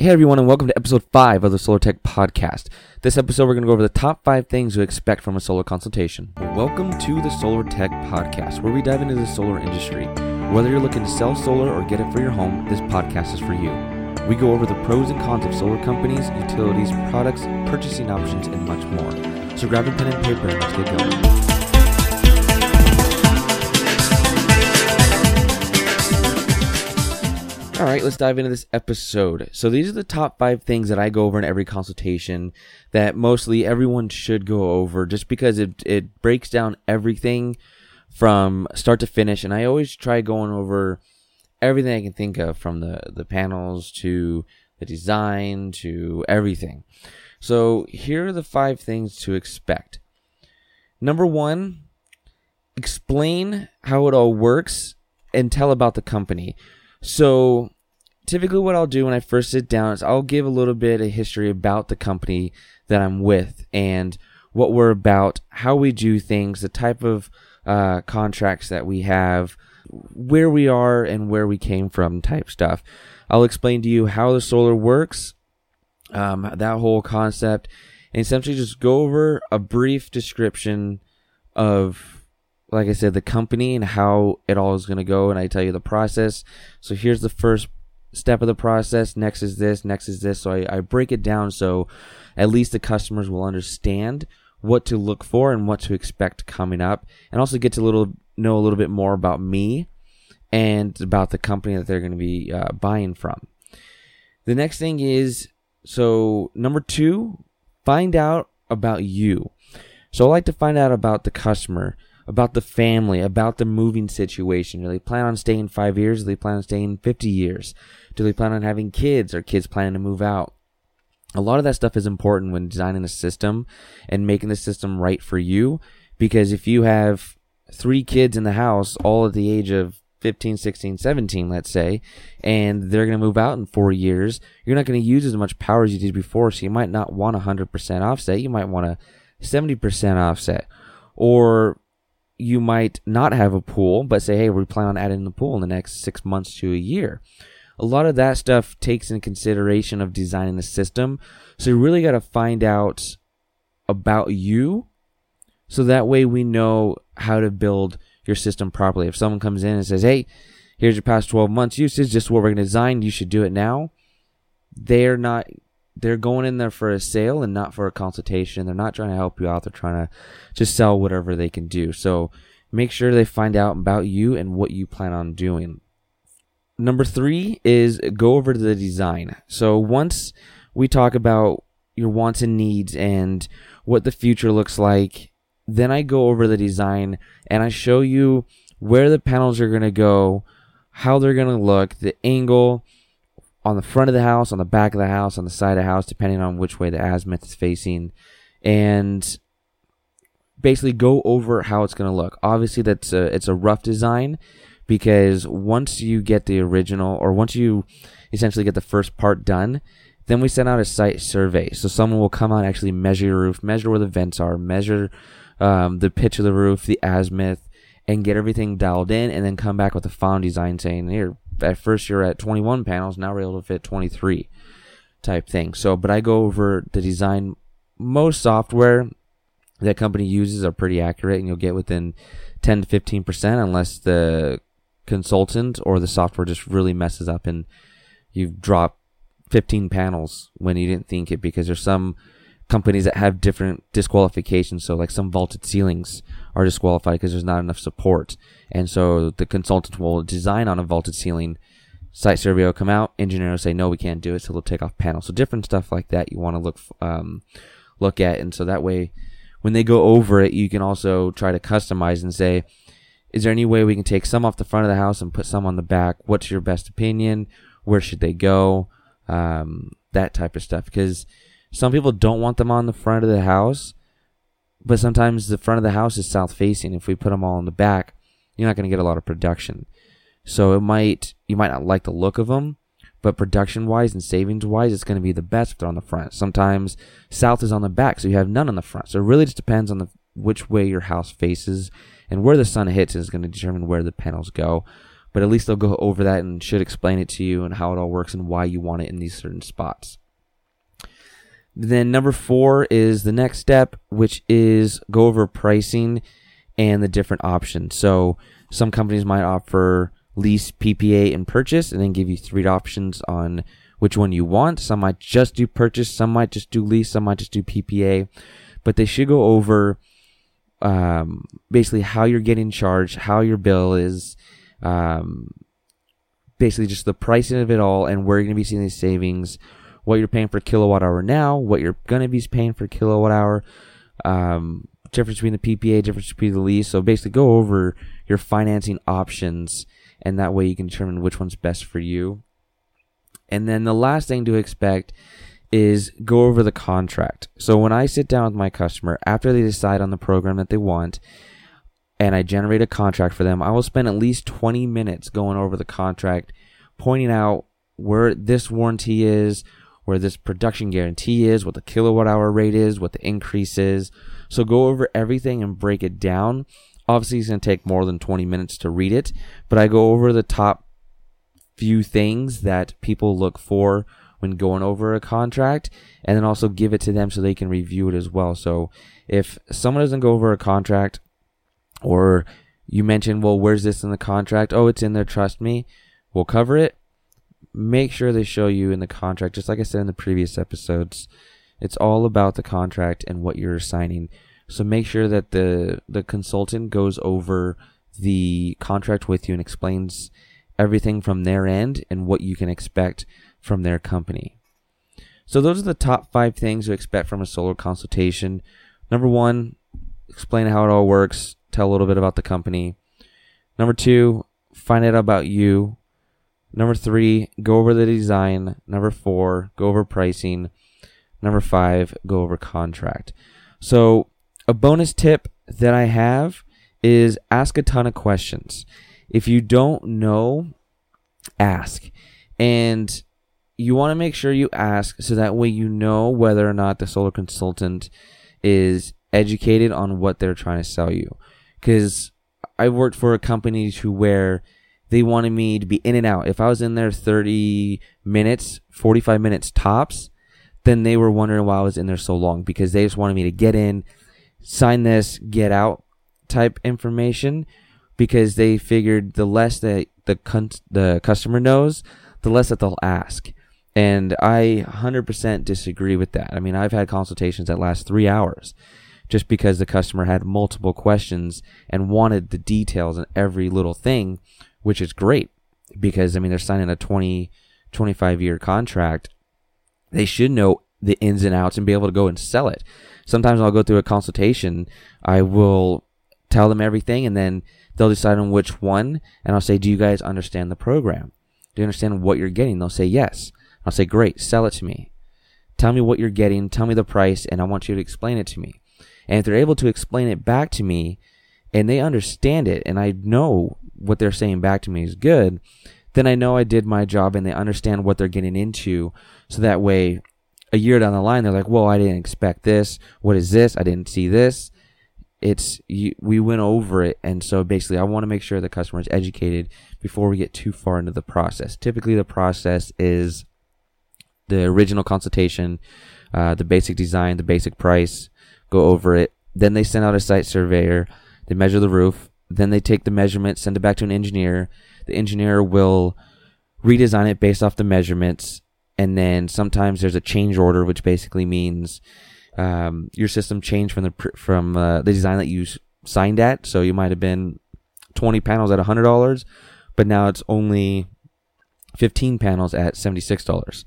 Hey everyone, and welcome to episode 5 of the Solar Tech Podcast. This episode, we're going to go over the top 5 things to expect from a solar consultation. Welcome to the Solar Tech Podcast, where we dive into the solar industry. Whether you're looking to sell solar or get it for your home, this podcast is for you. We go over the pros and cons of solar companies, utilities, products, purchasing options, and much more. So grab a pen and paper and let's get going. Right, let's dive into this episode. So these are the top five things that I go over in every consultation that mostly everyone should go over just because it, it breaks down everything from start to finish. And I always try going over everything I can think of from the, the panels to the design to everything. So here are the five things to expect. Number one, explain how it all works and tell about the company. So typically what I'll do when I first sit down is I'll give a little bit of history about the company that I'm with and what we're about, how we do things, the type of uh, contracts that we have, where we are and where we came from type stuff. I'll explain to you how the solar works, um, that whole concept, and essentially just go over a brief description of like I said, the company and how it all is going to go. And I tell you the process. So here's the first step of the process. Next is this. Next is this. So I, I break it down so at least the customers will understand what to look for and what to expect coming up, and also get to little know a little bit more about me and about the company that they're going to be uh, buying from. The next thing is so number two, find out about you. So I like to find out about the customer about the family, about the moving situation. Do they plan on staying five years? Do they plan on staying 50 years? Do they plan on having kids? Are kids planning to move out? A lot of that stuff is important when designing a system and making the system right for you. Because if you have three kids in the house, all at the age of 15, 16, 17, let's say, and they're going to move out in four years, you're not going to use as much power as you did before. So you might not want a 100% offset. You might want a 70% offset. Or you might not have a pool, but say, hey, we plan on adding the pool in the next six months to a year. A lot of that stuff takes in consideration of designing the system. So you really got to find out about you so that way we know how to build your system properly. If someone comes in and says, hey, here's your past 12 months usage, just what we're going to design, you should do it now. They're not they're going in there for a sale and not for a consultation. They're not trying to help you out. They're trying to just sell whatever they can do. So make sure they find out about you and what you plan on doing. Number three is go over the design. So once we talk about your wants and needs and what the future looks like, then I go over the design and I show you where the panels are going to go, how they're going to look, the angle, on the front of the house, on the back of the house, on the side of the house, depending on which way the azimuth is facing, and basically go over how it's going to look. Obviously, that's a, it's a rough design because once you get the original, or once you essentially get the first part done, then we send out a site survey. So someone will come out and actually measure your roof, measure where the vents are, measure um, the pitch of the roof, the azimuth, and get everything dialed in, and then come back with a final design saying, "Here, at first you're at 21 panels, now we're able to fit 23 type thing. So, but I go over the design. Most software that company uses are pretty accurate, and you'll get within 10 to 15 percent, unless the consultant or the software just really messes up and you've dropped 15 panels when you didn't think it because there's some companies that have different disqualifications. So like some vaulted ceilings are disqualified because there's not enough support. And so the consultant will design on a vaulted ceiling. Site survey will come out. Engineer will say, no, we can't do it. So they'll take off panels. So different stuff like that you want to look, um, look at. And so that way, when they go over it, you can also try to customize and say, is there any way we can take some off the front of the house and put some on the back? What's your best opinion? Where should they go? Um, that type of stuff. Because some people don't want them on the front of the house, but sometimes the front of the house is south facing. If we put them all in the back, you're not going to get a lot of production. So it might you might not like the look of them, but production wise and savings wise, it's going to be the best if they're on the front. Sometimes south is on the back, so you have none on the front. So it really just depends on the which way your house faces and where the sun hits is going to determine where the panels go. but at least they'll go over that and should explain it to you and how it all works and why you want it in these certain spots. Then number four is the next step, which is go over pricing and the different options. So some companies might offer lease, PPA, and purchase, and then give you three options on which one you want. Some might just do purchase, some might just do lease, some might just do PPA, but they should go over um, basically how you're getting charged, how your bill is, um, basically just the pricing of it all, and where you're going to be seeing these savings, what you're paying for kilowatt hour now, what you're going to be paying for kilowatt hour, um, difference between the PPA, difference between the lease. So basically, go over your financing options, and that way you can determine which one's best for you. And then the last thing to expect is go over the contract. So when I sit down with my customer after they decide on the program that they want and I generate a contract for them, I will spend at least 20 minutes going over the contract, pointing out where this warranty is, where this production guarantee is, what the kilowatt hour rate is, what the increase is. So go over everything and break it down. Obviously, it's going to take more than 20 minutes to read it, but I go over the top few things that people look for when going over a contract and then also give it to them so they can review it as well. So if someone doesn't go over a contract or you mention, well, where's this in the contract? Oh, it's in there. Trust me. We'll cover it. Make sure they show you in the contract, just like I said in the previous episodes. It's all about the contract and what you're signing. So make sure that the the consultant goes over the contract with you and explains everything from their end and what you can expect from their company. So those are the top five things to expect from a solar consultation. Number one, explain how it all works, tell a little bit about the company. Number two, find out about you. Number three, go over the design. Number four, go over pricing. Number five, go over contract. So a bonus tip that I have is ask a ton of questions. If you don't know, ask. And you want to make sure you ask so that way you know whether or not the solar consultant is educated on what they're trying to sell you. Because I worked for a company to where they wanted me to be in and out. If I was in there 30 minutes, 45 minutes tops, then they were wondering why I was in there so long because they just wanted me to get in, sign this, get out type information because they figured the less that the con- the customer knows, the less that they'll ask. And I 100% disagree with that. I mean, I've had consultations that last three hours just because the customer had multiple questions and wanted the details and every little thing, which is great because, I mean, they're signing a 20, 25 year contract. They should know the ins and outs and be able to go and sell it. Sometimes I'll go through a consultation. I will tell them everything and then they'll decide on which one. And I'll say, do you guys understand the program? Do you understand what you're getting? They'll say yes. I'll say, great, sell it to me. Tell me what you're getting, tell me the price, and I want you to explain it to me. And if they're able to explain it back to me and they understand it and I know what they're saying back to me is good, then I know I did my job and they understand what they're getting into. So that way, a year down the line, they're like, whoa, I didn't expect this. What is this? I didn't see this. It's, you, we went over it. And so basically, I want to make sure the customer is educated before we get too far into the process. Typically, the process is the original consultation, uh, the basic design, the basic price, go over it. Then they send out a site surveyor. They measure the roof. Then they take the measurement, send it back to an engineer. The engineer will redesign it based off the measurements. And then sometimes there's a change order, which basically means um, your system changed from the from uh, the design that you signed at. So you might have been 20 panels at $100, but now it's only 15 panels at $76.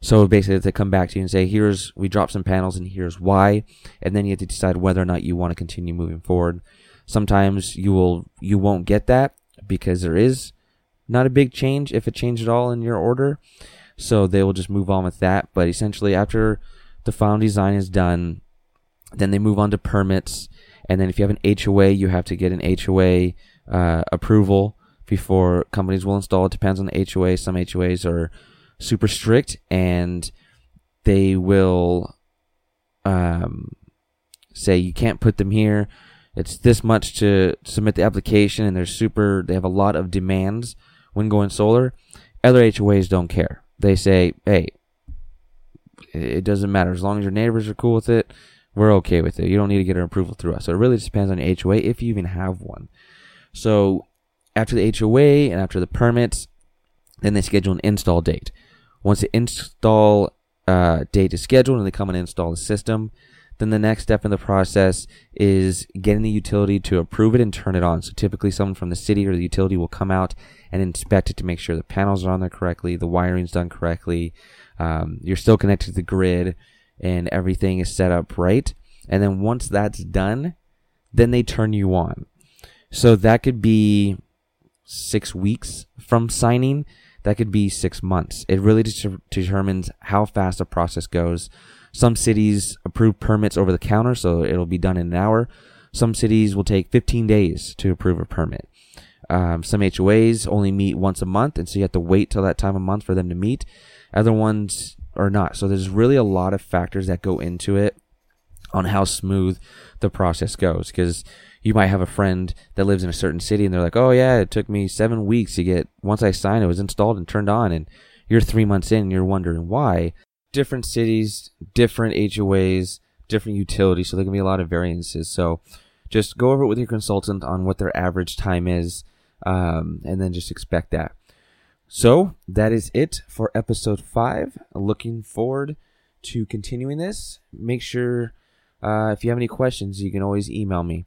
So basically, they come back to you and say, "Here's we dropped some panels, and here's why," and then you have to decide whether or not you want to continue moving forward. Sometimes you will you won't get that because there is not a big change if it changed at all in your order. So they will just move on with that. But essentially, after the final design is done, then they move on to permits. And then if you have an HOA, you have to get an HOA uh, approval before companies will install. It depends on the HOA. Some HOAs are super strict and they will um, say you can't put them here. It's this much to submit the application, and they're super. They have a lot of demands when going solar. Other HOAs don't care. They say, hey, it doesn't matter. As long as your neighbors are cool with it, we're okay with it. You don't need to get an approval through us. So it really just depends on your HOA if you even have one. So after the HOA and after the permits, then they schedule an install date. Once the install uh, date is scheduled and they come and install the system, then the next step in the process is getting the utility to approve it and turn it on. So typically someone from the city or the utility will come out and inspect it to make sure the panels are on there correctly, the wiring's done correctly, um, you're still connected to the grid, and everything is set up right. And then once that's done, then they turn you on. So that could be six weeks from signing. That could be six months. It really de- determines how fast the process goes. Some cities approve permits over the counter, so it'll be done in an hour. Some cities will take 15 days to approve a permit. Um, some HOAs only meet once a month, and so you have to wait till that time of month for them to meet. Other ones are not. So there's really a lot of factors that go into it on how smooth the process goes. Because you might have a friend that lives in a certain city, and they're like, "Oh yeah, it took me seven weeks to get. Once I signed, it was installed and turned on." And you're three months in, and you're wondering why. Different cities, different HOAs, different utilities, so there can be a lot of variances. So just go over it with your consultant on what their average time is um, and then just expect that. So that is it for episode five. Looking forward to continuing this. Make sure uh, if you have any questions, you can always email me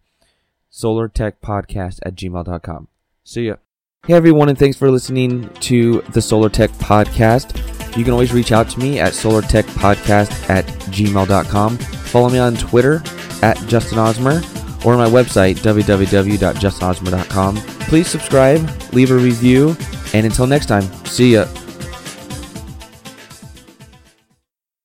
solartechpodcast at gmail.com. See ya. Hey everyone, and thanks for listening to the Solar Tech Podcast. You can always reach out to me at solartechpodcast at gmail.com. Follow me on Twitter at Justin Osmer or my website, www.justinosmer.com. Please subscribe, leave a review, and until next time, see ya.